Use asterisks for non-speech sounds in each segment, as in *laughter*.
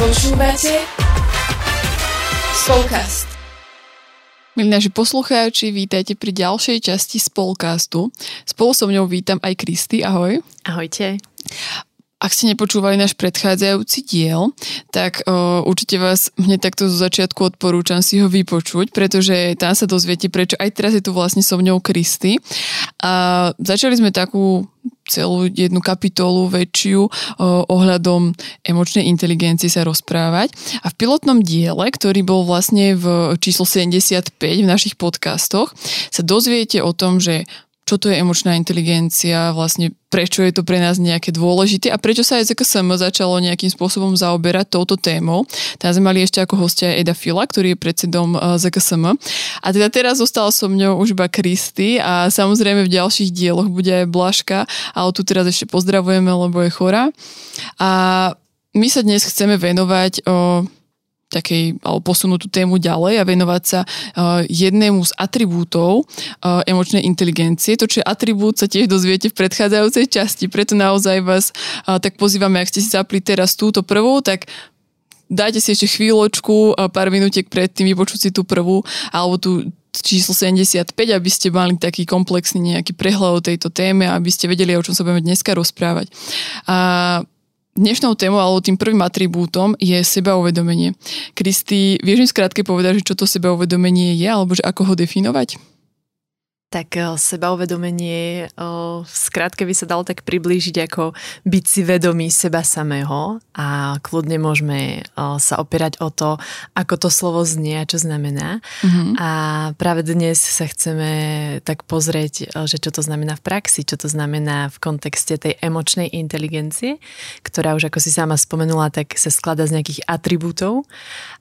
Počúvate Spolkast. Milí naši poslucháči, vítajte pri ďalšej časti Spolkastu. Spolu so mňou vítam aj Kristy, ahoj. Ahojte. Ak ste nepočúvali náš predchádzajúci diel, tak o, určite vás hneď takto zo začiatku odporúčam si ho vypočuť, pretože tam sa dozviete, prečo aj teraz je tu vlastne so mňou Kristy. A začali sme takú celú jednu kapitolu väčšiu o, ohľadom emočnej inteligencie sa rozprávať. A v pilotnom diele, ktorý bol vlastne v číslo 75 v našich podcastoch, sa dozviete o tom, že čo to je emočná inteligencia, vlastne prečo je to pre nás nejaké dôležité a prečo sa aj začalo nejakým spôsobom zaoberať touto témou. Tam sme mali ešte ako hostia Eda Fila, ktorý je predsedom ZKSM. A teda teraz zostala so mňou už iba Kristy a samozrejme v ďalších dieloch bude aj Blažka, ale tu teraz ešte pozdravujeme, lebo je chorá. A my sa dnes chceme venovať o takej, alebo posunúť tú tému ďalej a venovať sa uh, jednému z atribútov uh, emočnej inteligencie. To, čo je atribút, sa tiež dozviete v predchádzajúcej časti, preto naozaj vás uh, tak pozývame, ak ste si zapli teraz túto prvú, tak dajte si ešte chvíľočku, pár minútiek predtým vypočuť si tú prvú, alebo tú číslo 75, aby ste mali taký komplexný nejaký prehľad o tejto téme, aby ste vedeli, o čom sa budeme dneska rozprávať. A Dnešnou témou alebo tým prvým atribútom je sebauvedomenie. Kristy, vieš mi skrátke povedať, že čo to sebauvedomenie je alebo že ako ho definovať? Tak eh, sebauvedomenie eh, v skratke by sa dalo tak priblížiť ako byť si vedomý seba samého a kľudne môžeme eh, sa opierať o to, ako to slovo znie a čo znamená. Mm-hmm. A práve dnes sa chceme tak pozrieť, že čo to znamená v praxi, čo to znamená v kontexte tej emočnej inteligencie, ktorá už ako si sama spomenula, tak sa skladá z nejakých atribútov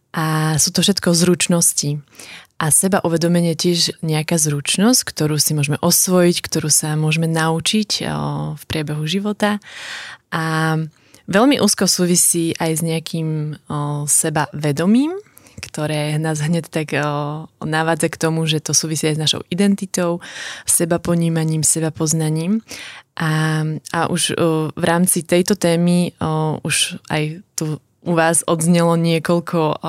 a sú to všetko zručnosti. A seba uvedomenie tiež nejaká zručnosť, ktorú si môžeme osvojiť, ktorú sa môžeme naučiť v priebehu života. A veľmi úzko súvisí aj s nejakým seba vedomím, ktoré nás hneď tak navádza k tomu, že to súvisí aj s našou identitou, seba ponímaním, seba poznaním. A, a už v rámci tejto témy už aj tu u vás odznelo niekoľko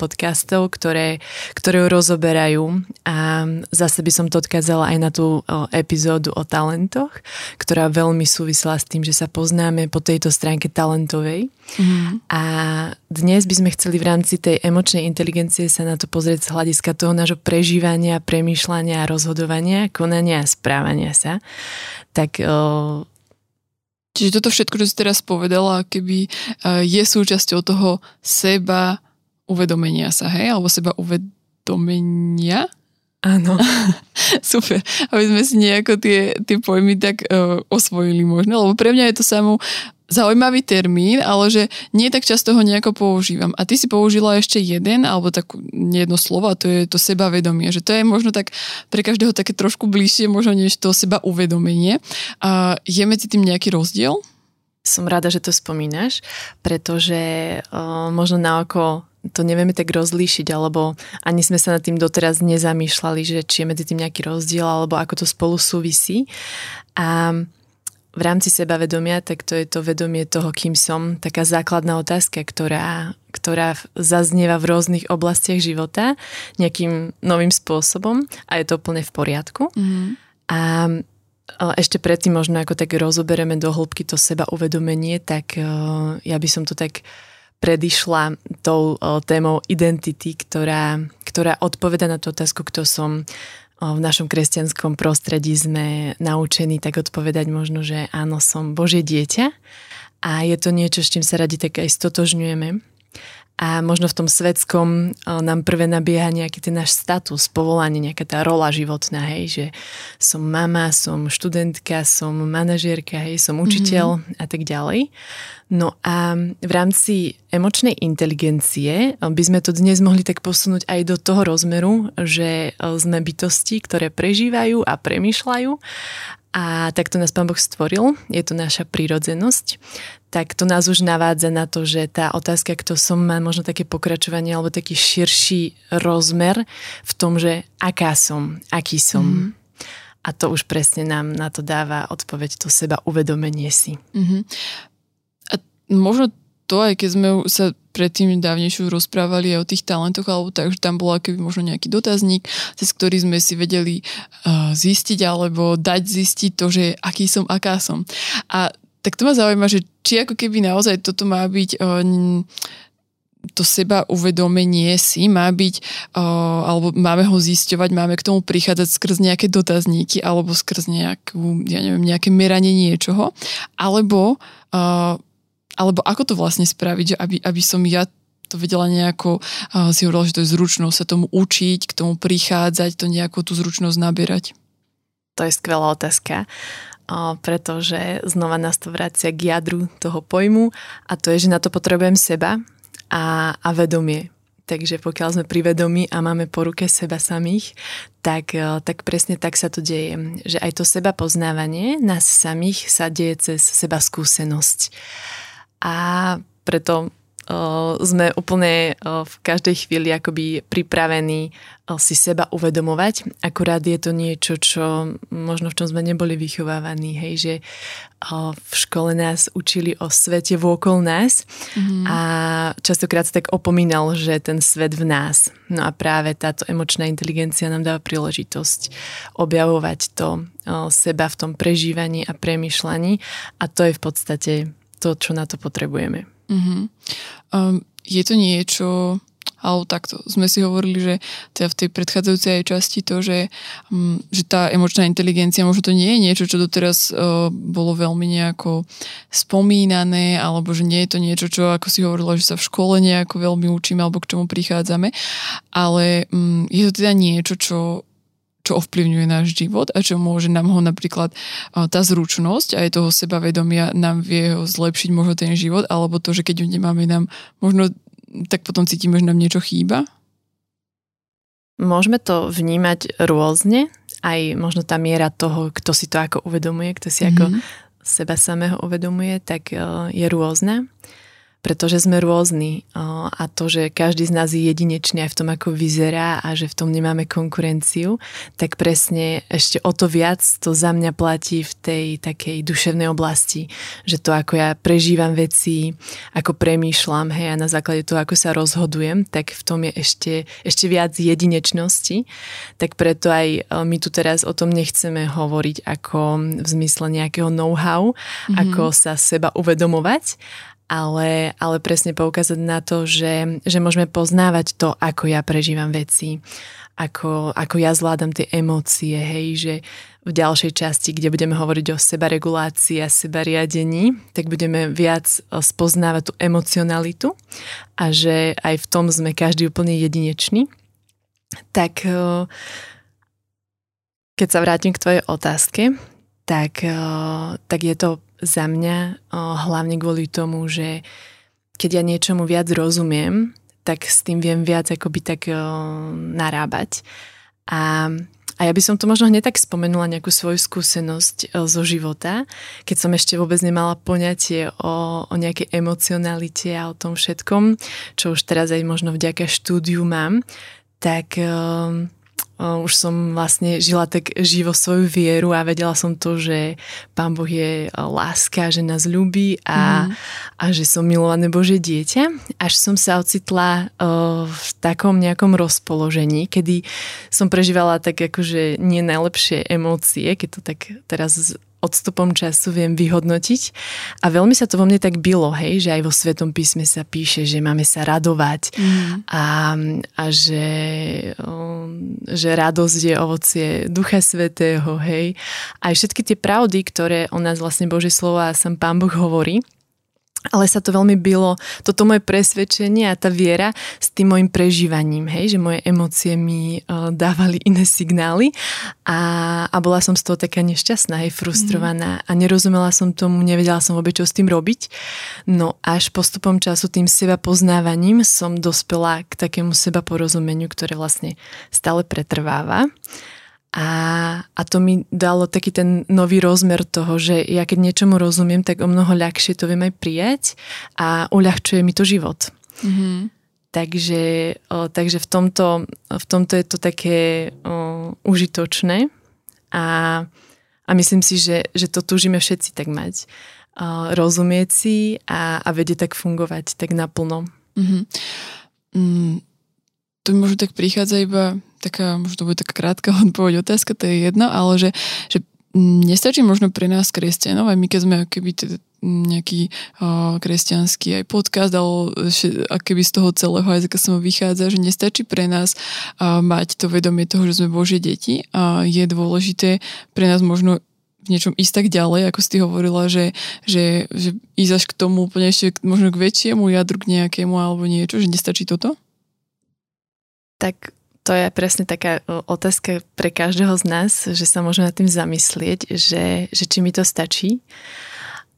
podcastov, ktoré, ktoré rozoberajú a zase by som to odkázala aj na tú epizódu o talentoch, ktorá veľmi súvisela s tým, že sa poznáme po tejto stránke talentovej. Mm. A dnes by sme chceli v rámci tej emočnej inteligencie sa na to pozrieť z hľadiska toho nášho prežívania, premýšľania, rozhodovania, konania a správania sa. Tak Čiže toto všetko, čo si teraz povedala, keby e, je súčasťou toho seba uvedomenia sa, hej? Alebo seba uvedomenia? Áno. *laughs* Super. Aby sme si nejako tie, tie pojmy tak uh, osvojili možno, lebo pre mňa je to samú zaujímavý termín, ale že nie tak často ho nejako používam. A ty si použila ešte jeden, alebo tak jedno slovo, a to je to sebavedomie. Že to je možno tak pre každého také trošku bližšie, možno než to seba uvedomenie. A je medzi tým nejaký rozdiel? Som rada, že to spomínaš, pretože uh, možno na oko to nevieme tak rozlíšiť, alebo ani sme sa nad tým doteraz nezamýšľali, že či je medzi tým nejaký rozdiel, alebo ako to spolu súvisí. A v rámci sebavedomia, tak to je to vedomie toho, kým som. Taká základná otázka, ktorá, ktorá zaznieva v rôznych oblastiach života nejakým novým spôsobom a je to úplne v poriadku. Mm-hmm. A ešte predtým možno ako tak rozoberieme do hĺbky to seba uvedomenie, tak ja by som to tak predišla tou témou identity, ktorá, ktorá odpoveda na tú otázku, kto som, v našom kresťanskom prostredí sme naučení tak odpovedať možno, že áno, som Božie dieťa a je to niečo, s čím sa radi tak aj stotožňujeme. A možno v tom svetskom nám prvé nabieha nejaký ten náš status, povolanie, nejaká tá rola životná, hej, že som mama, som študentka, som manažérka, hej, som učiteľ mm-hmm. a tak ďalej. No a v rámci emočnej inteligencie by sme to dnes mohli tak posunúť aj do toho rozmeru, že sme bytosti, ktoré prežívajú a premyšľajú a tak to nás Pán Boh stvoril, je to naša prírodzenosť, tak to nás už navádza na to, že tá otázka, kto som, má možno také pokračovanie alebo taký širší rozmer v tom, že aká som, aký som. Mm-hmm. A to už presne nám na to dáva odpoveď to seba uvedomenie si. Mm-hmm možno to, aj keď sme sa predtým dávnejšiu rozprávali aj o tých talentoch, alebo tak, že tam bol keby možno nejaký dotazník, cez ktorý sme si vedeli uh, zistiť alebo dať zistiť to, že aký som, aká som. A tak to ma zaujíma, že či ako keby naozaj toto má byť to seba uvedomenie si má byť, alebo máme ho zisťovať, máme k tomu prichádzať skrz nejaké dotazníky alebo skrz nejakú, ja neviem, nejaké meranie niečoho, alebo, alebo ako to vlastne spraviť, že aby, aby som ja to vedela nejako, si hovorila, že to je zručnosť sa tomu učiť, k tomu prichádzať, to nejako tú zručnosť naberať. To je skvelá otázka pretože znova nás to vracia k jadru toho pojmu a to je, že na to potrebujem seba, a, a vedomie. Takže pokiaľ sme pri vedomí a máme po ruke seba samých, tak, e, tak presne tak sa to deje. Že aj to seba poznávanie nás samých sa deje cez seba skúsenosť. A preto sme úplne v každej chvíli akoby pripravení si seba uvedomovať. Akurát je to niečo, čo možno v čom sme neboli vychovávaní, hej, že v škole nás učili o svete vôkol nás mm-hmm. a častokrát sa tak opomínal, že ten svet v nás. No a práve táto emočná inteligencia nám dáva príležitosť objavovať to seba v tom prežívaní a premyšľaní a to je v podstate to, čo na to potrebujeme. Uh-huh. Um, je to niečo, alebo takto, sme si hovorili, že teda v tej predchádzajúcej aj časti to, že, um, že tá emočná inteligencia, možno to nie je niečo, čo doteraz uh, bolo veľmi nejako spomínané, alebo že nie je to niečo, čo ako si hovorila, že sa v škole nejako veľmi učíme, alebo k čomu prichádzame, ale um, je to teda niečo, čo čo ovplyvňuje náš život a čo môže nám ho napríklad tá zručnosť aj toho sebavedomia nám vie ho zlepšiť možno ten život, alebo to, že keď ju nemáme nám možno tak potom cítime, že nám niečo chýba? Môžeme to vnímať rôzne, aj možno tá miera toho, kto si to ako uvedomuje, kto si mm-hmm. ako seba samého uvedomuje, tak je rôzna pretože sme rôzni a to, že každý z nás je jedinečný aj v tom, ako vyzerá a že v tom nemáme konkurenciu, tak presne ešte o to viac to za mňa platí v tej takej duševnej oblasti, že to, ako ja prežívam veci, ako premýšľam, hej, a na základe toho, ako sa rozhodujem, tak v tom je ešte, ešte viac jedinečnosti, tak preto aj my tu teraz o tom nechceme hovoriť ako v zmysle nejakého know-how, mm-hmm. ako sa seba uvedomovať, ale, ale presne poukázať na to, že, že môžeme poznávať to, ako ja prežívam veci, ako, ako ja zvládam tie emócie, hej, že v ďalšej časti, kde budeme hovoriť o sebaregulácii a sebariadení, tak budeme viac spoznávať tú emocionalitu a že aj v tom sme každý úplne jedinečný. Tak keď sa vrátim k tvojej otázke, tak, tak je to za mňa hlavne kvôli tomu, že keď ja niečomu viac rozumiem, tak s tým viem viac akoby tak narábať. A, a ja by som to možno hneď tak spomenula nejakú svoju skúsenosť zo života, keď som ešte vôbec nemala poňatie o, o nejakej emocionalite a o tom všetkom, čo už teraz aj možno vďaka štúdiu mám, tak už som vlastne žila tak živo svoju vieru a vedela som to, že Pán Boh je láska, že nás ľubí a, mm. a že som milované Bože dieťa. Až som sa ocitla v takom nejakom rozpoložení, kedy som prežívala tak akože nie najlepšie emócie, keď to tak teraz odstupom času viem vyhodnotiť. A veľmi sa to vo mne tak bylo, hej, že aj vo Svetom písme sa píše, že máme sa radovať mm. a, a že, že radosť je ovocie Ducha Svetého, hej. Aj všetky tie pravdy, ktoré o nás vlastne Božie slovo a sám Pán Boh hovorí, ale sa to veľmi bylo, toto moje presvedčenie a tá viera s tým môjim prežívaním, hej, že moje emócie mi uh, dávali iné signály a, a bola som z toho taká nešťastná, hej, frustrovaná mm. a nerozumela som tomu, nevedela som vôbec, čo s tým robiť. No až postupom času tým seba poznávaním som dospela k takému seba porozumeniu, ktoré vlastne stále pretrváva. A, a to mi dalo taký ten nový rozmer toho, že ja keď niečomu rozumiem, tak o mnoho ľahšie to viem aj prijať a uľahčuje mi to život. Mm-hmm. Takže, o, takže v, tomto, v tomto je to také o, užitočné a, a myslím si, že, že to túžime všetci tak mať. O, rozumieť si a, a vedieť tak fungovať tak naplno. Mm-hmm. Mm, to mi možno tak prichádza iba taká, možno to bude taká krátka *laughs* odpoveď, otázka, to je jedno, ale že, že nestačí možno pre nás kresťanov, aj my keď sme keby teda nejaký uh, kresťanský aj podcast, ale keby z toho celého jazyka som vychádza, že nestačí pre nás uh, mať to vedomie toho, že sme Božie deti a je dôležité pre nás možno v niečom ísť tak ďalej, ako si hovorila, že, že, že ísť až k tomu úplne ešte možno k väčšiemu jadru, k nejakému alebo niečo, že nestačí toto? Tak to je presne taká otázka pre každého z nás, že sa môžeme nad tým zamyslieť, že, že či mi to stačí.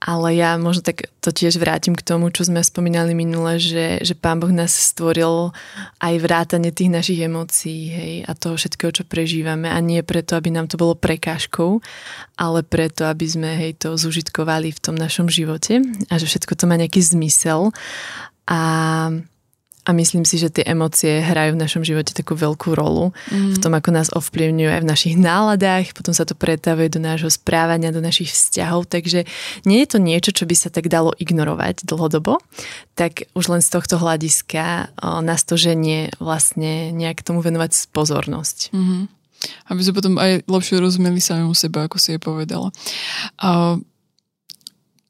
Ale ja možno tak to tiež vrátim k tomu, čo sme spomínali minule, že, že Pán Boh nás stvoril aj vrátanie tých našich emócií hej, a toho všetkého, čo prežívame a nie preto, aby nám to bolo prekážkou, ale preto, aby sme hej, to zužitkovali v tom našom živote a že všetko to má nejaký zmysel. A a myslím si, že tie emócie hrajú v našom živote takú veľkú rolu mm. v tom, ako nás ovplyvňujú aj v našich náladách, potom sa to pretavuje do nášho správania, do našich vzťahov, takže nie je to niečo, čo by sa tak dalo ignorovať dlhodobo, tak už len z tohto hľadiska o, nás to ženie vlastne nejak tomu venovať pozornosť. Mm-hmm. Aby sme potom aj lepšie rozumeli samému seba, ako si je povedala. A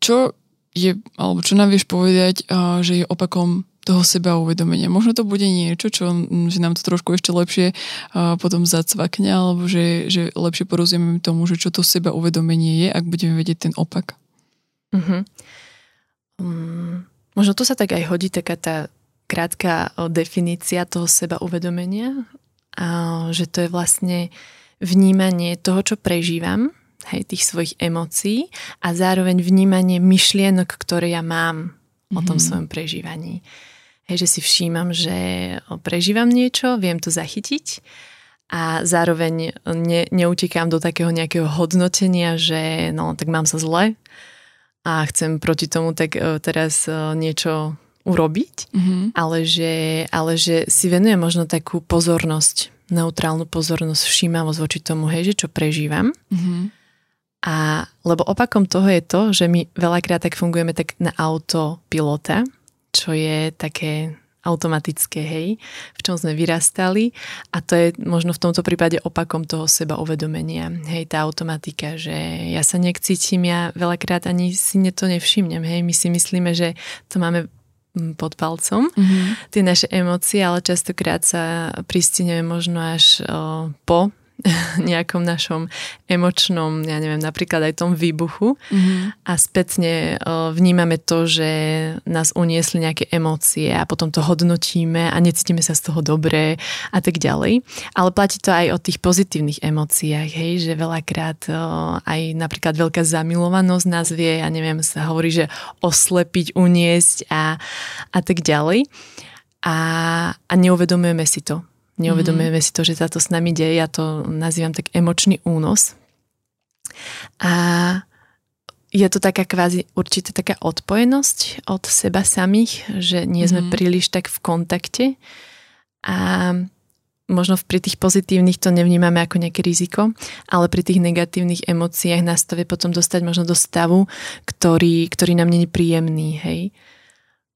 čo je, alebo čo nám vieš povedať, že je opakom toho seba uvedomenia. Možno to bude niečo, čo, že nám to trošku ešte lepšie uh, potom zacvakne, alebo že, že lepšie porozumieme tomu, že čo to seba uvedomenie je, ak budeme vedieť ten opak. Uh-huh. Um, možno tu sa tak aj hodí taká tá krátka definícia toho seba uvedomenia, a že to je vlastne vnímanie toho, čo prežívam, hej, tých svojich emócií a zároveň vnímanie myšlienok, ktoré ja mám o tom mm-hmm. svojom prežívaní. Hej, že si všímam, že prežívam niečo, viem to zachytiť a zároveň ne, neutekám do takého nejakého hodnotenia, že no tak mám sa zle a chcem proti tomu tak uh, teraz uh, niečo urobiť, mm-hmm. ale, že, ale že si venujem možno takú pozornosť, neutrálnu pozornosť, všímavosť voči tomu, hej, že čo prežívam. Mm-hmm. A lebo opakom toho je to, že my veľakrát tak fungujeme tak na autopilota, čo je také automatické, hej, v čom sme vyrastali a to je možno v tomto prípade opakom toho seba uvedomenia. Hej, tá automatika, že ja sa nejak cítim, ja veľakrát ani si to nevšimnem, hej, my si myslíme, že to máme mm, pod palcom, mm-hmm. tie naše emócie, ale častokrát sa pristineme možno až o, po *laughs* nejakom našom emočnom, ja neviem, napríklad aj tom výbuchu mm-hmm. a spätne vnímame to, že nás uniesli nejaké emócie a potom to hodnotíme a necítime sa z toho dobré a tak ďalej. Ale platí to aj o tých pozitívnych emóciách, hej, že veľakrát aj napríklad veľká zamilovanosť nás vie, ja neviem, sa hovorí, že oslepiť, uniesť a, a tak ďalej. A, a neuvedomujeme si to Neuvedomujeme mm-hmm. si to, že sa to s nami deje. Ja to nazývam tak emočný únos. A je to taká kvázi určite taká odpojenosť od seba samých, že nie sme mm-hmm. príliš tak v kontakte a možno pri tých pozitívnych to nevnímame ako nejaké riziko, ale pri tých negatívnych emóciách nás to vie potom dostať možno do stavu, ktorý, ktorý nám není príjemný, hej.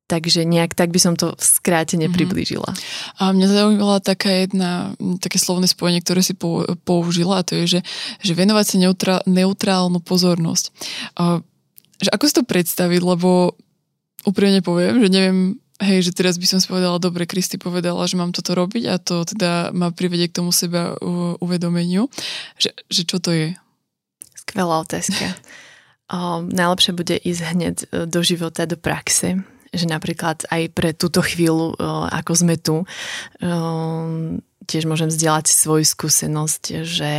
Takže nejak tak by som to v skráte nepriblížila. Mm-hmm. A mňa zaujímala taká jedna, také slovné spojenie, ktoré si použila a to je, že, že venovať sa neutrál, neutrálnu pozornosť. A, že ako si to predstaviť, lebo úprimne poviem, že neviem, hej, že teraz by som si povedala, dobre, Kristy povedala, že mám toto robiť a to teda ma privedie k tomu seba uvedomeniu, že, že čo to je? Skvelá otázka. *laughs* o, najlepšie bude ísť hneď e, do života, do praxe že napríklad aj pre túto chvíľu, ako sme tu, tiež môžem zdieľať svoju skúsenosť, že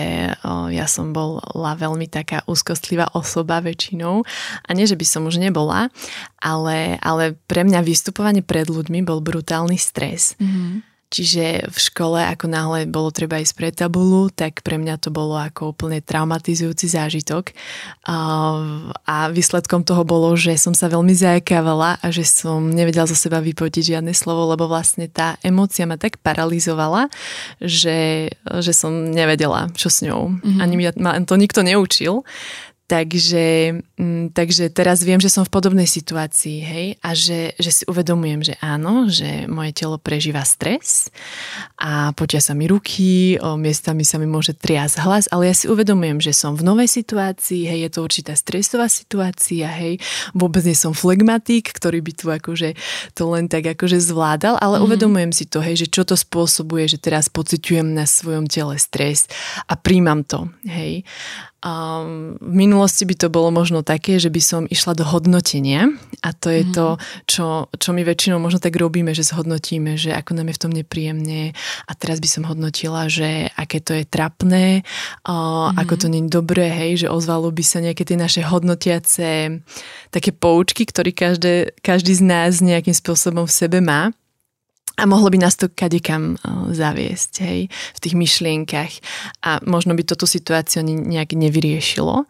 ja som bola veľmi taká úzkostlivá osoba väčšinou a nie, že by som už nebola, ale, ale pre mňa vystupovanie pred ľuďmi bol brutálny stres. Mm-hmm. Čiže v škole, ako náhle bolo treba ísť pre tabulu, tak pre mňa to bolo ako úplne traumatizujúci zážitok. A výsledkom toho bolo, že som sa veľmi zajakávala a že som nevedela zo seba vypotiť žiadne slovo, lebo vlastne tá emócia ma tak paralizovala, že, že som nevedela, čo s ňou. Mm-hmm. Ani ma to nikto neučil. Takže, mm, takže teraz viem, že som v podobnej situácii, hej, a že, že si uvedomujem, že áno, že moje telo prežíva stres a potia sa mi ruky, o, miestami sa mi môže triasť hlas, ale ja si uvedomujem, že som v novej situácii, hej, je to určitá stresová situácia, hej, vôbec nie som flegmatik, ktorý by tu akože to len tak akože zvládal, ale mm. uvedomujem si to, hej, že čo to spôsobuje, že teraz pociťujem na svojom tele stres a príjmam to, hej. A v minulosti by to bolo možno také, že by som išla do hodnotenia a to je mm. to, čo, čo my väčšinou možno tak robíme, že zhodnotíme, že ako nám je v tom nepríjemne a teraz by som hodnotila, že aké to je trapné, a mm. ako to nie je dobré, hej, že ozvalo by sa nejaké tie naše hodnotiace také poučky, ktoré každé, každý z nás nejakým spôsobom v sebe má a mohlo by nás to kadekam zaviesť, hej, v tých myšlienkach a možno by toto situáciu nejak nevyriešilo.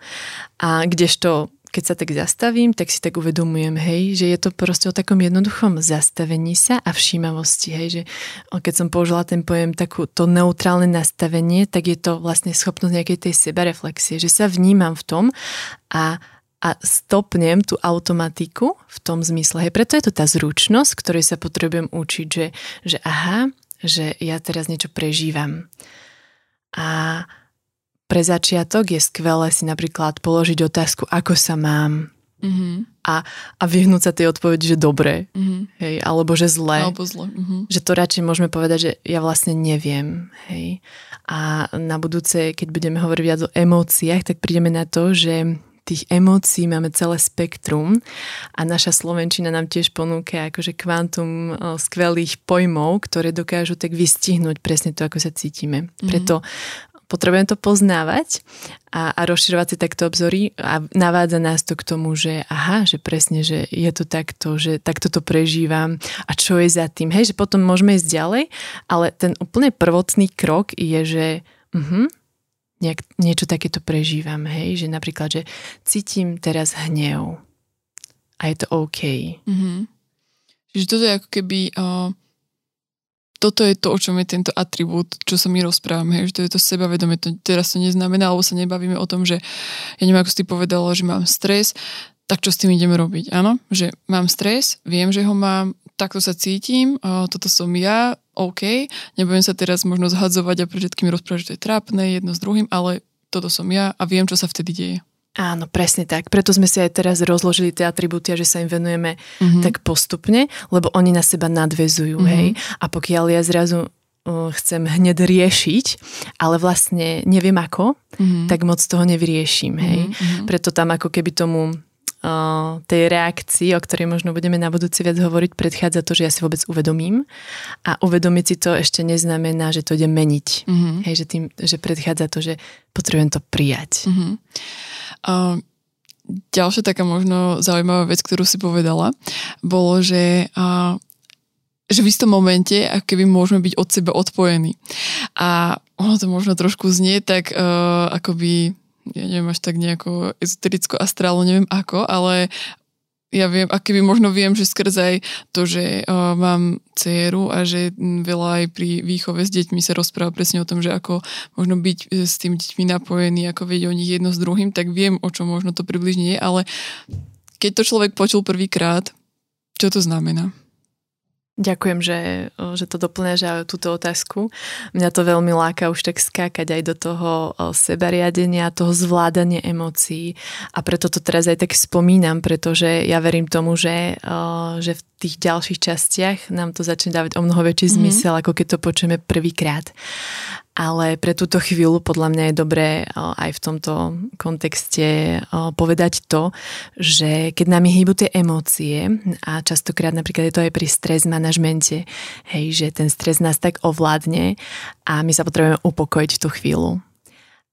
A kdežto keď sa tak zastavím, tak si tak uvedomujem, hej, že je to proste o takom jednoduchom zastavení sa a všímavosti, hej, že keď som použila ten pojem takú to neutrálne nastavenie, tak je to vlastne schopnosť nejakej tej sebareflexie, že sa vnímam v tom a a stopnem tú automatiku v tom zmysle. Hej, preto je to tá zručnosť, ktorej sa potrebujem učiť, že, že aha, že ja teraz niečo prežívam. A pre začiatok je skvelé si napríklad položiť otázku, ako sa mám. Mm-hmm. A, a vyhnúť sa tej odpovedi, že dobre, mm-hmm. hej, alebo že zle. Alebo zle. Mm-hmm. Že to radšej môžeme povedať, že ja vlastne neviem. Hej. A na budúce, keď budeme hovoriť viac o emóciách, tak prídeme na to, že tých emócií máme celé spektrum a naša Slovenčina nám tiež ponúka akože kvantum skvelých pojmov, ktoré dokážu tak vystihnúť presne to, ako sa cítime. Mm-hmm. Preto potrebujem to poznávať a, a rozširovať si takto obzory a navádza nás to k tomu, že aha, že presne, že je to takto, že takto to prežívam a čo je za tým. Hej, že potom môžeme ísť ďalej, ale ten úplne prvotný krok je, že uh-huh, nejak, niečo takéto prežívam, hej, že napríklad, že cítim teraz hnev a je to OK. Mm-hmm. Čiže toto je ako keby uh, toto je to, o čom je tento atribút, čo sa my rozprávame, hej, že to je to sebavedomie, to teraz to neznamená, alebo sa nebavíme o tom, že ja neviem, ako si povedala, že mám stres, tak čo s tým ideme robiť? Áno, že mám stres, viem, že ho mám, takto sa cítim, toto som ja, OK, nebudem sa teraz možno zhadzovať a pred všetkým rozprávať, že to je trápne jedno s druhým, ale toto som ja a viem, čo sa vtedy deje. Áno, presne tak. Preto sme si aj teraz rozložili tie atribúty že sa im venujeme mm-hmm. tak postupne, lebo oni na seba nadvezujú, mm-hmm. hej. A pokiaľ ja zrazu chcem hneď riešiť, ale vlastne neviem ako, mm-hmm. tak moc toho nevyrieším, hej. Mm-hmm. Preto tam ako keby tomu tej reakcii, o ktorej možno budeme na budúci viac hovoriť, predchádza to, že ja si vôbec uvedomím a uvedomiť si to ešte neznamená, že to ide meniť. Mm-hmm. Hej, že, tým, že predchádza to, že potrebujem to prijať. Mm-hmm. Uh, ďalšia taká možno zaujímavá vec, ktorú si povedala, bolo, že uh, že v istom momente, ako keby môžeme byť od seba odpojení. A ono to možno trošku znie tak uh, akoby ja neviem, až tak nejako ezotericko astrálno, neviem ako, ale ja viem, a keby možno viem, že skrz aj to, že uh, mám dceru a že veľa aj pri výchove s deťmi sa rozpráva presne o tom, že ako možno byť e, s tým deťmi napojený, ako vedieť o nich jedno s druhým, tak viem, o čo možno to približne je, ale keď to človek počul prvýkrát, čo to znamená? Ďakujem, že, že to doplňaš aj túto otázku. Mňa to veľmi láka už tak skákať aj do toho sebariadenia, toho zvládania emócií a preto to teraz aj tak spomínam, pretože ja verím tomu, že, že v tých ďalších častiach nám to začne dávať o mnoho väčší mm-hmm. zmysel, ako keď to počujeme prvýkrát ale pre túto chvíľu podľa mňa je dobré aj v tomto kontexte povedať to, že keď nami hýbu tie emócie a častokrát napríklad je to aj pri stres manažmente, hej, že ten stres nás tak ovládne a my sa potrebujeme upokojiť v tú chvíľu.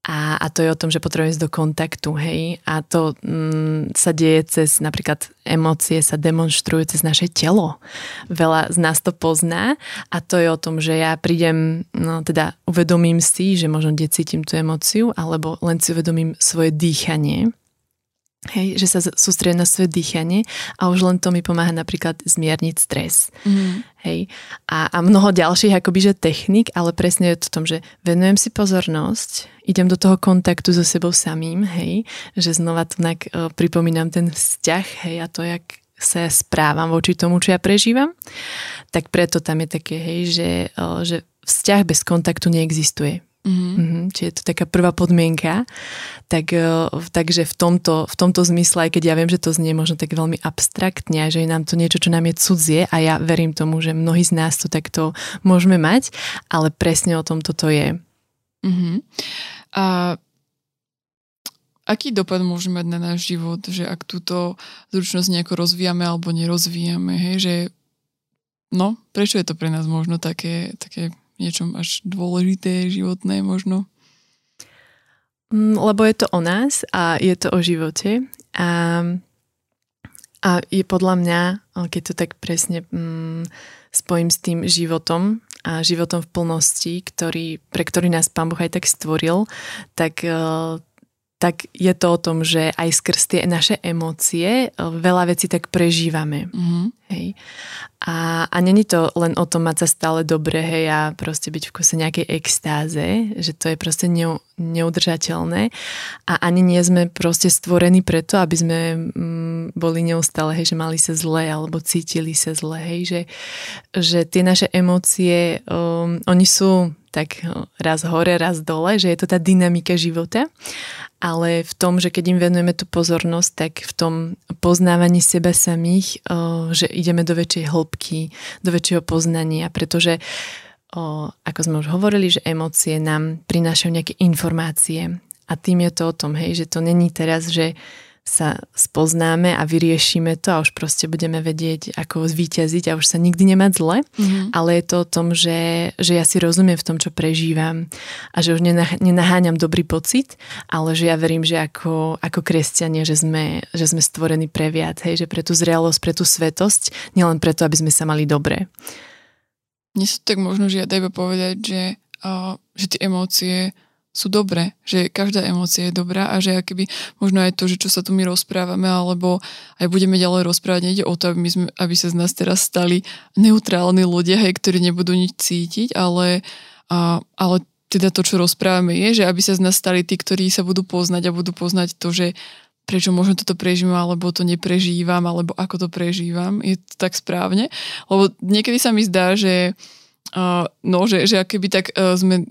A, a to je o tom, že potrebujeme ísť do kontaktu, hej. A to mm, sa deje cez, napríklad emócie sa demonstrujú cez naše telo. Veľa z nás to pozná a to je o tom, že ja prídem, no teda uvedomím si, že možno kde tú emóciu, alebo len si uvedomím svoje dýchanie Hej, že sa sústredujem na svoje dýchanie a už len to mi pomáha napríklad zmierniť stres. Mm. Hej. A, a mnoho ďalších akoby, že technik, ale presne je to tom, že venujem si pozornosť, idem do toho kontaktu so sebou samým, hej, že znova tu uh, pripomínam ten vzťah, hej, a to, jak sa správam voči tomu, čo ja prežívam, tak preto tam je také, hej, že, uh, že vzťah bez kontaktu neexistuje. Mm-hmm. Mm-hmm, čiže je to taká prvá podmienka. Tak, e, takže v tomto, v tomto zmysle, aj keď ja viem, že to znie možno tak veľmi abstraktne, že je nám to niečo, čo nám je cudzie a ja verím tomu, že mnohí z nás to takto môžeme mať, ale presne o tom toto je. Mm-hmm. A aký dopad môže mať na náš život, že ak túto zručnosť nejako rozvíjame alebo nerozvíjame, hej, že no, prečo je to pre nás možno také, také niečom až dôležité, životné možno? Mm, lebo je to o nás a je to o živote a, a je podľa mňa, keď to tak presne mm, spojím s tým životom a životom v plnosti, ktorý, pre ktorý nás Pán Boh aj tak stvoril, tak tak je to o tom, že aj skrz tie naše emócie e, veľa vecí tak prežívame. Mm-hmm. Hej. A, a není to len o tom mať sa stále dobre, hej, a proste byť v kuse nejakej extáze, že to je proste ne, neudržateľné. A ani nie sme proste stvorení preto, aby sme mm, boli neustále, hej, že mali sa zle alebo cítili sa zle, hej, že, že tie naše emócie, um, oni sú tak raz hore, raz dole, že je to tá dynamika života. Ale v tom, že keď im venujeme tú pozornosť, tak v tom poznávaní seba samých, že ideme do väčšej hĺbky, do väčšieho poznania, pretože ako sme už hovorili, že emócie nám prinášajú nejaké informácie. A tým je to o tom, hej, že to není teraz, že sa spoznáme a vyriešime to a už proste budeme vedieť, ako zvíťaziť a už sa nikdy nemať zle, mm-hmm. ale je to o tom, že, že ja si rozumiem v tom, čo prežívam a že už nenaháňam dobrý pocit, ale že ja verím, že ako, ako kresťania, že sme, že sme stvorení pre viac, hej, že pre tú zrelosť, pre tú svetosť, nielen preto, aby sme sa mali dobre. Mne sa tak možno žiada iba povedať, že, uh, že tie emócie sú dobré, že každá emócia je dobrá a že akoby možno aj to, že čo sa tu my rozprávame, alebo aj budeme ďalej rozprávať, nejde o to, aby, my sme, aby sa z nás teraz stali neutrálni ľudia, hej, ktorí nebudú nič cítiť, ale, a, ale teda to, čo rozprávame je, že aby sa z nás stali tí, ktorí sa budú poznať a budú poznať to, že prečo možno toto prežívam, alebo to neprežívam, alebo ako to prežívam. Je to tak správne? Lebo niekedy sa mi zdá, že Uh, no, že, že akéby tak uh, sme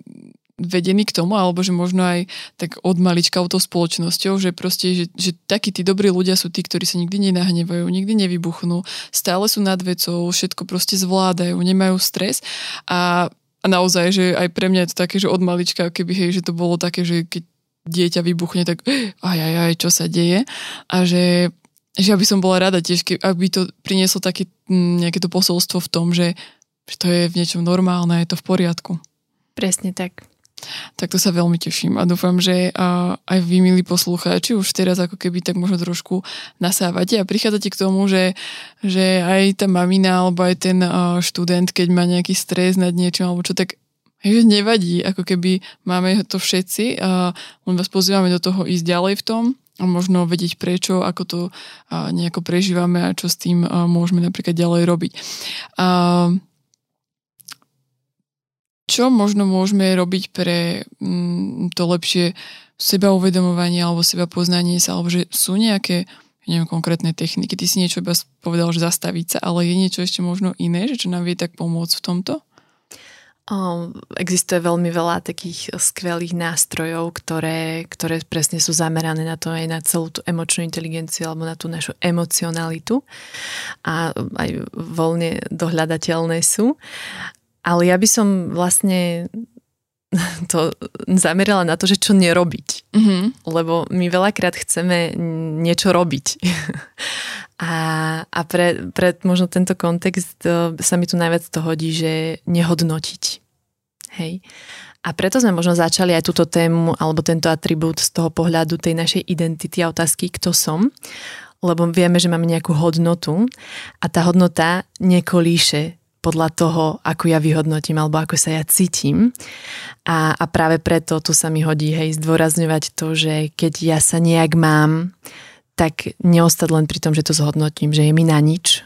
vedení k tomu, alebo že možno aj tak od malička tou spoločnosťou, že proste, že, že takí tí dobrí ľudia sú tí, ktorí sa nikdy nenahnevajú, nikdy nevybuchnú, stále sú nad vecou, všetko proste zvládajú, nemajú stres. A, a naozaj, že aj pre mňa je to také, že od malička, keby hej, že to bolo také, že keď dieťa vybuchne, tak *gasps* aj, aj, aj, čo sa deje. A že že ja by som bola rada tiež, ak by to prinieslo také mm, nejaké to posolstvo v tom, že, že to je v niečom normálne, je to v poriadku. Presne tak tak to sa veľmi teším a dúfam, že aj vy, milí poslucháči, už teraz ako keby tak možno trošku nasávate a prichádzate k tomu, že, že aj tá mamina alebo aj ten študent, keď má nejaký stres nad niečím alebo čo, tak že nevadí, ako keby máme to všetci a len vás pozývame do toho ísť ďalej v tom a možno vedieť prečo, ako to nejako prežívame a čo s tým môžeme napríklad ďalej robiť. A čo možno môžeme robiť pre mm, to lepšie seba uvedomovanie alebo seba poznanie sa, alebo že sú nejaké neviem, konkrétne techniky. Ty si niečo iba povedal, že zastaviť sa, ale je niečo ešte možno iné, že čo nám vie tak pomôcť v tomto? Existuje veľmi veľa takých skvelých nástrojov, ktoré, ktoré presne sú zamerané na to aj na celú tú emočnú inteligenciu alebo na tú našu emocionalitu a aj voľne dohľadateľné sú. Ale ja by som vlastne *laughs* to zamerala na to, že čo nerobiť. Mm-hmm. Lebo my veľakrát chceme niečo robiť. *laughs* a a pre, pre možno tento kontext e, sa mi tu najviac to hodí, že nehodnotiť. Hej. A preto sme možno začali aj túto tému alebo tento atribút z toho pohľadu tej našej identity a otázky, kto som. Lebo vieme, že máme nejakú hodnotu a tá hodnota nekolíše podľa toho, ako ja vyhodnotím alebo ako sa ja cítim. A, a práve preto tu sa mi hodí hej, zdôrazňovať to, že keď ja sa nejak mám, tak neostať len pri tom, že to zhodnotím, že je mi na nič,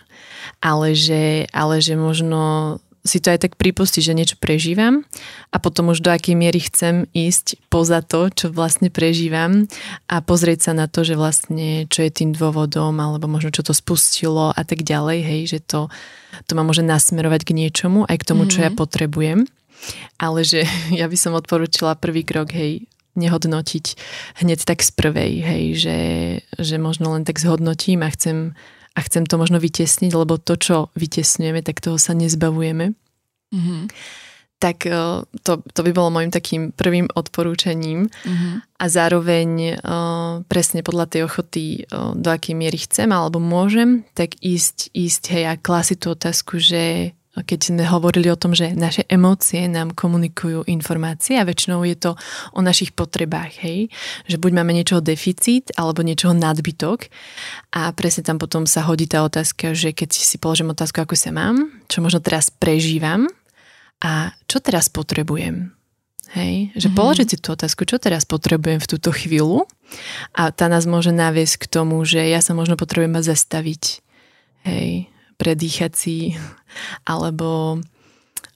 ale že, ale že možno si to aj tak pripustiť, že niečo prežívam a potom už do akej miery chcem ísť poza to, čo vlastne prežívam a pozrieť sa na to, že vlastne čo je tým dôvodom alebo možno čo to spustilo a tak ďalej, hej, že to, to ma môže nasmerovať k niečomu, aj k tomu, mm-hmm. čo ja mhm. potrebujem. Ale že *laughs* ja by som odporúčila prvý krok, hej, nehodnotiť hneď tak z prvej, hej, že, že možno len tak zhodnotím a chcem a chcem to možno vytesniť, lebo to, čo vytesňujeme, tak toho sa nezbavujeme. Mm-hmm. Tak e, to, to by bolo môjim takým prvým odporúčaním mm-hmm. a zároveň uh, presne podľa tej ochoty, uh, do akej miery chcem alebo môžem, tak ísť, ísť hej a klasiť tú otázku, že keď sme hovorili o tom, že naše emócie nám komunikujú informácie a väčšinou je to o našich potrebách, hej? Že buď máme niečoho deficit alebo niečoho nadbytok a presne tam potom sa hodí tá otázka, že keď si položím otázku, ako sa mám, čo možno teraz prežívam a čo teraz potrebujem. Hej, že mm-hmm. položiť si tú otázku, čo teraz potrebujem v túto chvíľu a tá nás môže naviesť k tomu, že ja sa možno potrebujem zastaviť. Hej, predýchať si, alebo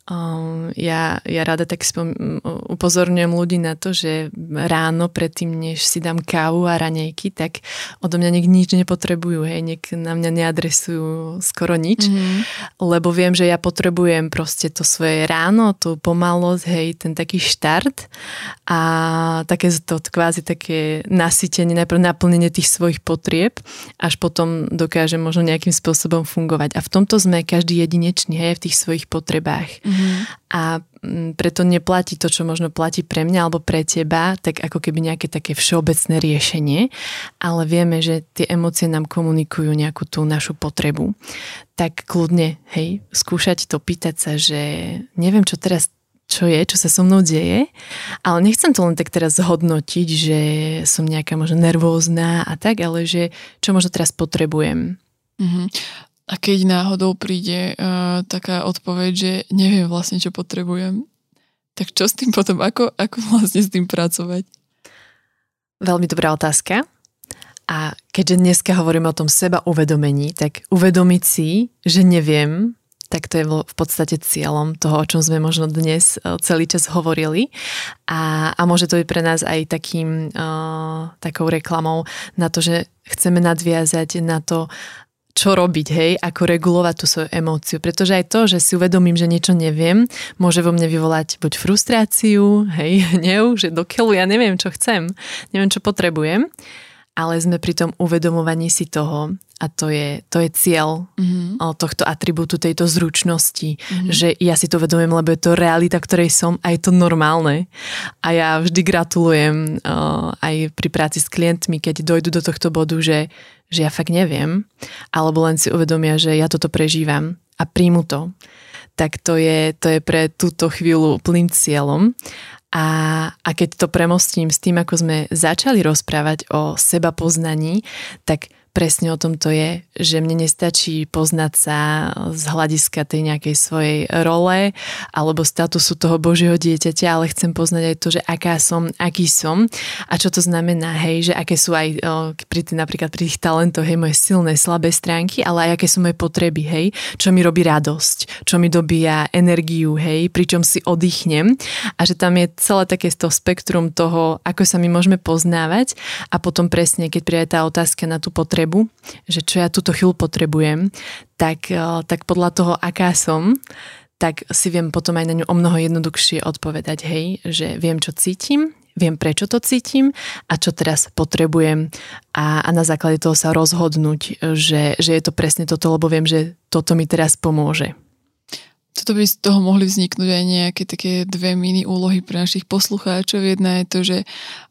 Um, ja, ja rada tak spom- upozorňujem ľudí na to, že ráno predtým, než si dám kávu a ranejky, tak odo mňa niek nič nepotrebujú, hej, niek na mňa neadresujú skoro nič, mm-hmm. lebo viem, že ja potrebujem proste to svoje ráno, tú pomalosť, hej, ten taký štart a také to kvázi také nasytenie, najprv naplnenie tých svojich potrieb, až potom dokáže možno nejakým spôsobom fungovať. A v tomto sme každý jedinečný, hej, v tých svojich potrebách. Mm-hmm. Mm-hmm. A mm, preto neplatí to, čo možno platí pre mňa alebo pre teba, tak ako keby nejaké také všeobecné riešenie, ale vieme, že tie emócie nám komunikujú nejakú tú našu potrebu. Tak kľudne, hej, skúšať to, pýtať sa, že neviem, čo teraz čo je, čo sa so mnou deje, ale nechcem to len tak teraz zhodnotiť, že som nejaká možno nervózna a tak, ale že čo možno teraz potrebujem. Mm-hmm. A keď náhodou príde uh, taká odpoveď, že neviem vlastne, čo potrebujem, tak čo s tým potom, ako, ako vlastne s tým pracovať? Veľmi dobrá otázka. A keďže dneska hovoríme o tom seba uvedomení, tak uvedomiť si, že neviem, tak to je v podstate cieľom toho, o čom sme možno dnes e, celý čas hovorili. A, a môže to byť pre nás aj takým, uh, takou reklamou na to, že chceme nadviazať na to, čo robiť, hej, ako regulovať tú svoju emóciu. Pretože aj to, že si uvedomím, že niečo neviem, môže vo mne vyvolať buď frustráciu, hej, *laughs* hnev, že dokeľu ja neviem, čo chcem, neviem, čo potrebujem, ale sme pri tom uvedomovaní si toho a to je, to je cieľ mm-hmm. tohto atribútu, tejto zručnosti, mm-hmm. že ja si to uvedomujem, lebo je to realita, ktorej som a je to normálne. A ja vždy gratulujem uh, aj pri práci s klientmi, keď dojdu do tohto bodu, že, že ja fakt neviem, alebo len si uvedomia, že ja toto prežívam a príjmu to, tak to je, to je pre túto chvíľu plným cieľom. A, a keď to premostím s tým, ako sme začali rozprávať o seba poznaní, tak presne o tom to je, že mne nestačí poznať sa z hľadiska tej nejakej svojej role alebo statusu toho Božieho dieťaťa, ale chcem poznať aj to, že aká som, aký som. A čo to znamená, hej, že aké sú aj o, pri napríklad pri tých talentoch, hej, moje silné, slabé stránky, ale aj aké sú moje potreby, hej, čo mi robí radosť, čo mi dobíja energiu, hej, pričom si oddychnem. A že tam je celé také to spektrum toho, ako sa my môžeme poznávať a potom presne, keď príde tá otázka na tú potrebu, potrebu, že čo ja túto chvíľu potrebujem, tak, eh, tak podľa toho, aká som, tak si viem potom aj na ňu o mnoho jednoduchšie odpovedať, hej, že viem, čo cítim, viem, prečo to cítim a čo teraz potrebujem a, a na základe toho sa rozhodnúť, že, že je to presne toto, lebo viem, že toto mi teraz pomôže. Toto by z toho mohli vzniknúť aj nejaké také dve mini úlohy pre našich poslucháčov. Jedna je to, že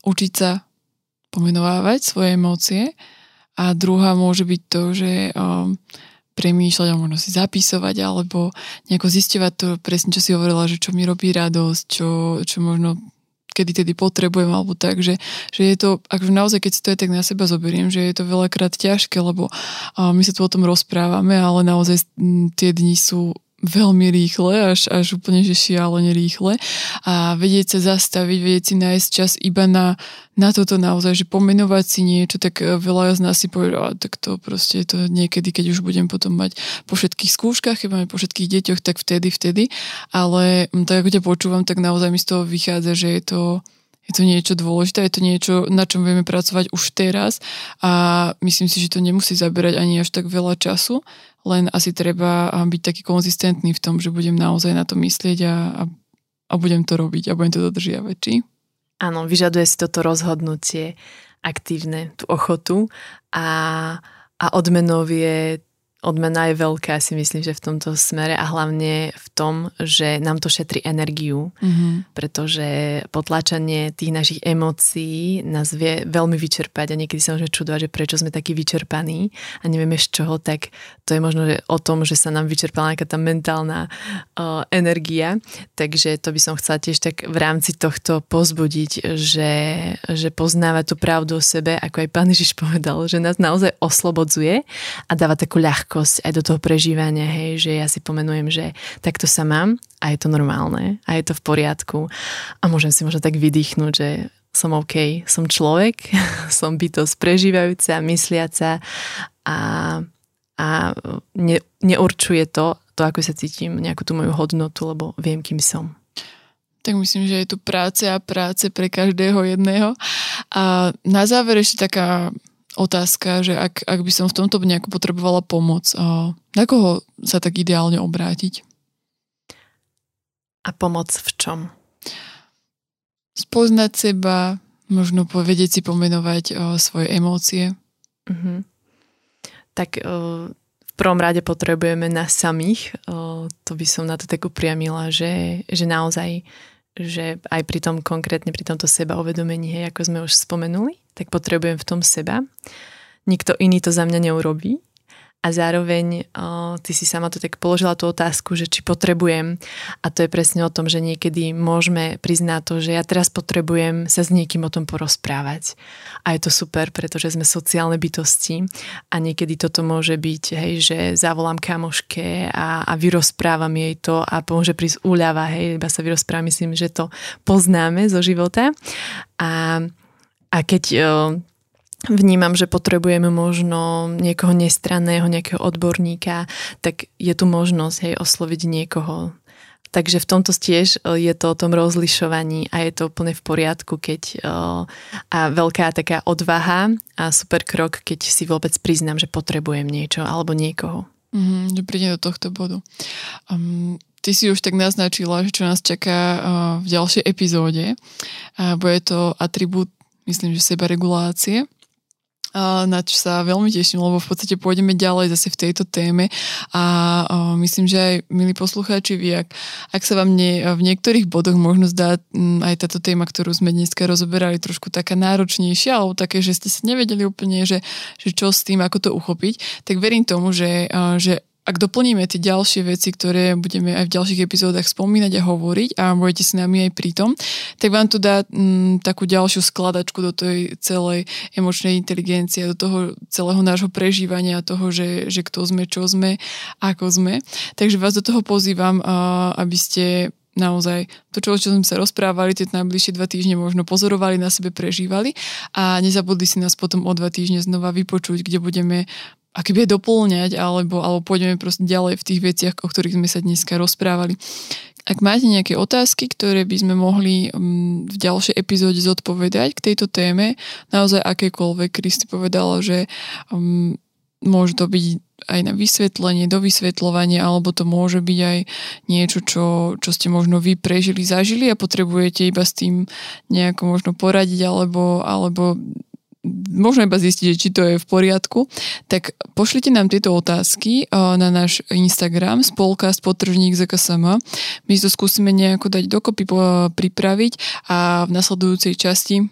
učiť sa pomenovávať svoje emócie a druhá môže byť to, že um, premýšľať a možno si zapisovať alebo nejako zisťovať to presne, čo si hovorila, že čo mi robí radosť, čo, čo možno kedy tedy potrebujem alebo tak, že, že je to, akože naozaj keď si to aj tak na seba zoberiem, že je to veľakrát ťažké, lebo my sa tu o tom rozprávame, ale naozaj tie dni sú veľmi rýchle, až, až úplne, že šialene rýchle. A vedieť sa zastaviť, vedieť si nájsť čas iba na, na toto naozaj, že pomenovať si niečo, tak e, veľa z nás si povie, tak to proste je to niekedy, keď už budem potom mať po všetkých skúškach, keď máme po všetkých deťoch, tak vtedy, vtedy, ale tak ako ťa počúvam, tak naozaj mi z toho vychádza, že je to je to niečo dôležité, je to niečo, na čom vieme pracovať už teraz a myslím si, že to nemusí zaberať ani až tak veľa času, len asi treba byť taký konzistentný v tom, že budem naozaj na to myslieť a, a, a budem to robiť a budem to dodržiavať, či? Áno, vyžaduje si toto rozhodnutie aktívne, tú ochotu a, a odmenov je odmena je veľká, si myslím, že v tomto smere a hlavne v tom, že nám to šetrí energiu, mm-hmm. pretože potlačanie tých našich emócií nás vie veľmi vyčerpať a niekedy sa môžeme čudovať, že prečo sme takí vyčerpaní a nevieme z čoho, tak to je možno že o tom, že sa nám vyčerpala nejaká tá mentálna uh, energia, takže to by som chcela tiež tak v rámci tohto pozbudiť, že, že poznáva tú pravdu o sebe, ako aj pán Ježiš povedal, že nás naozaj oslobodzuje a dáva takú ľahkosť ľahkosť aj do toho prežívania, hej, že ja si pomenujem, že takto sa mám a je to normálne a je to v poriadku a môžem si možno tak vydýchnuť, že som OK, som človek, *laughs* som bytosť prežívajúca, mysliaca a, a ne, neurčuje to, to, ako sa cítim, nejakú tú moju hodnotu, lebo viem, kým som. Tak myslím, že je tu práce a práce pre každého jedného. A na záver ešte taká otázka, že ak, ak by som v tomto nejako potrebovala pomoc, na koho sa tak ideálne obrátiť? A pomoc v čom? Spoznať seba, možno povedieť si pomenovať o, svoje emócie. Mm-hmm. Tak o, v prvom rade potrebujeme nás samých. O, to by som na to tak upriamila, že, že naozaj že aj pri tom konkrétne, pri tomto seba uvedomení, hej, ako sme už spomenuli, tak potrebujem v tom seba. Nikto iný to za mňa neurobí a zároveň o, ty si sama to tak položila tú otázku, že či potrebujem. A to je presne o tom, že niekedy môžeme priznať to, že ja teraz potrebujem sa s niekým o tom porozprávať. A je to super, pretože sme sociálne bytosti a niekedy toto môže byť, hej, že zavolám kamoške a, a vyrozprávam jej to a pomôže prísť úľava, hej, iba sa vyrozprávam, myslím, že to poznáme zo života. A a keď vnímam, že potrebujeme možno niekoho nestranného, nejakého odborníka, tak je tu možnosť hej, osloviť niekoho. Takže v tomto tiež e, je to o tom rozlišovaní a je to úplne v poriadku, keď e, a veľká taká odvaha a super krok, keď si vôbec priznám, že potrebujem niečo alebo niekoho. Mm, že príde do tohto bodu. Um, ty si už tak naznačila, že čo nás čaká uh, v ďalšej epizóde. Uh, bude to atribút, myslím, že sebaregulácie na čo sa veľmi teším, lebo v podstate pôjdeme ďalej zase v tejto téme. A myslím, že aj milí poslucháči, vy, ak, ak sa vám nie, v niektorých bodoch možno zdá aj táto téma, ktorú sme dneska rozoberali, trošku taká náročnejšia, alebo také, že ste sa nevedeli úplne, že, že čo s tým, ako to uchopiť, tak verím tomu, že, že ak doplníme tie ďalšie veci, ktoré budeme aj v ďalších epizódach spomínať a hovoriť a budete s nami aj pri tom, tak vám to dá m, mm, takú ďalšiu skladačku do tej celej emočnej inteligencie, do toho celého nášho prežívania, toho, že, že kto sme, čo sme, ako sme. Takže vás do toho pozývam, aby ste naozaj to, čo, čo sme sa rozprávali, tie najbližšie dva týždne možno pozorovali, na sebe prežívali a nezabudli si nás potom o dva týždne znova vypočuť, kde budeme bude doplňať, alebo, alebo pôjdeme proste ďalej v tých veciach, o ktorých sme sa dneska rozprávali. Ak máte nejaké otázky, ktoré by sme mohli um, v ďalšej epizóde zodpovedať k tejto téme, naozaj akékoľvek, Kristi povedala, že um, môže to byť aj na vysvetlenie, do vysvetľovania, alebo to môže byť aj niečo, čo, čo ste možno vy prežili, zažili a potrebujete iba s tým nejako možno poradiť, alebo, alebo možno iba zistiť, či to je v poriadku, tak pošlite nám tieto otázky na náš Instagram spolkast potržník ZKSM. My to skúsime nejako dať dokopy pripraviť a v nasledujúcej časti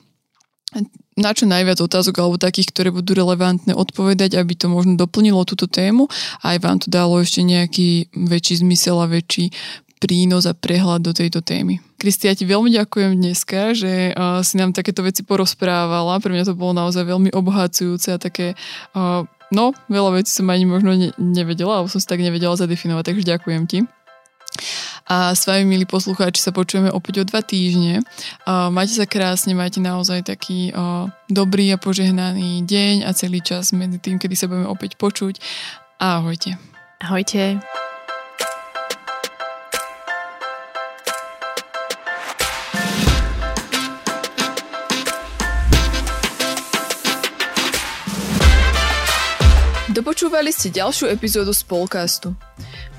na čo najviac otázok alebo takých, ktoré budú relevantné odpovedať, aby to možno doplnilo túto tému a aj vám to dalo ešte nejaký väčší zmysel a väčší prínos a prehľad do tejto témy. Kristi, ja ti veľmi ďakujem dneska, že uh, si nám takéto veci porozprávala. Pre mňa to bolo naozaj veľmi obohacujúce a také, uh, no, veľa vecí som ani možno ne- nevedela, alebo som si tak nevedela zadefinovať, takže ďakujem ti. A s vami, milí poslucháči, sa počujeme opäť o dva týždne. Majte sa krásne, majte naozaj taký dobrý a požehnaný deň a celý čas medzi tým, kedy sa budeme opäť počuť. Ahojte. Ahojte. Dopočúvali ste ďalšiu epizódu Spolcastu.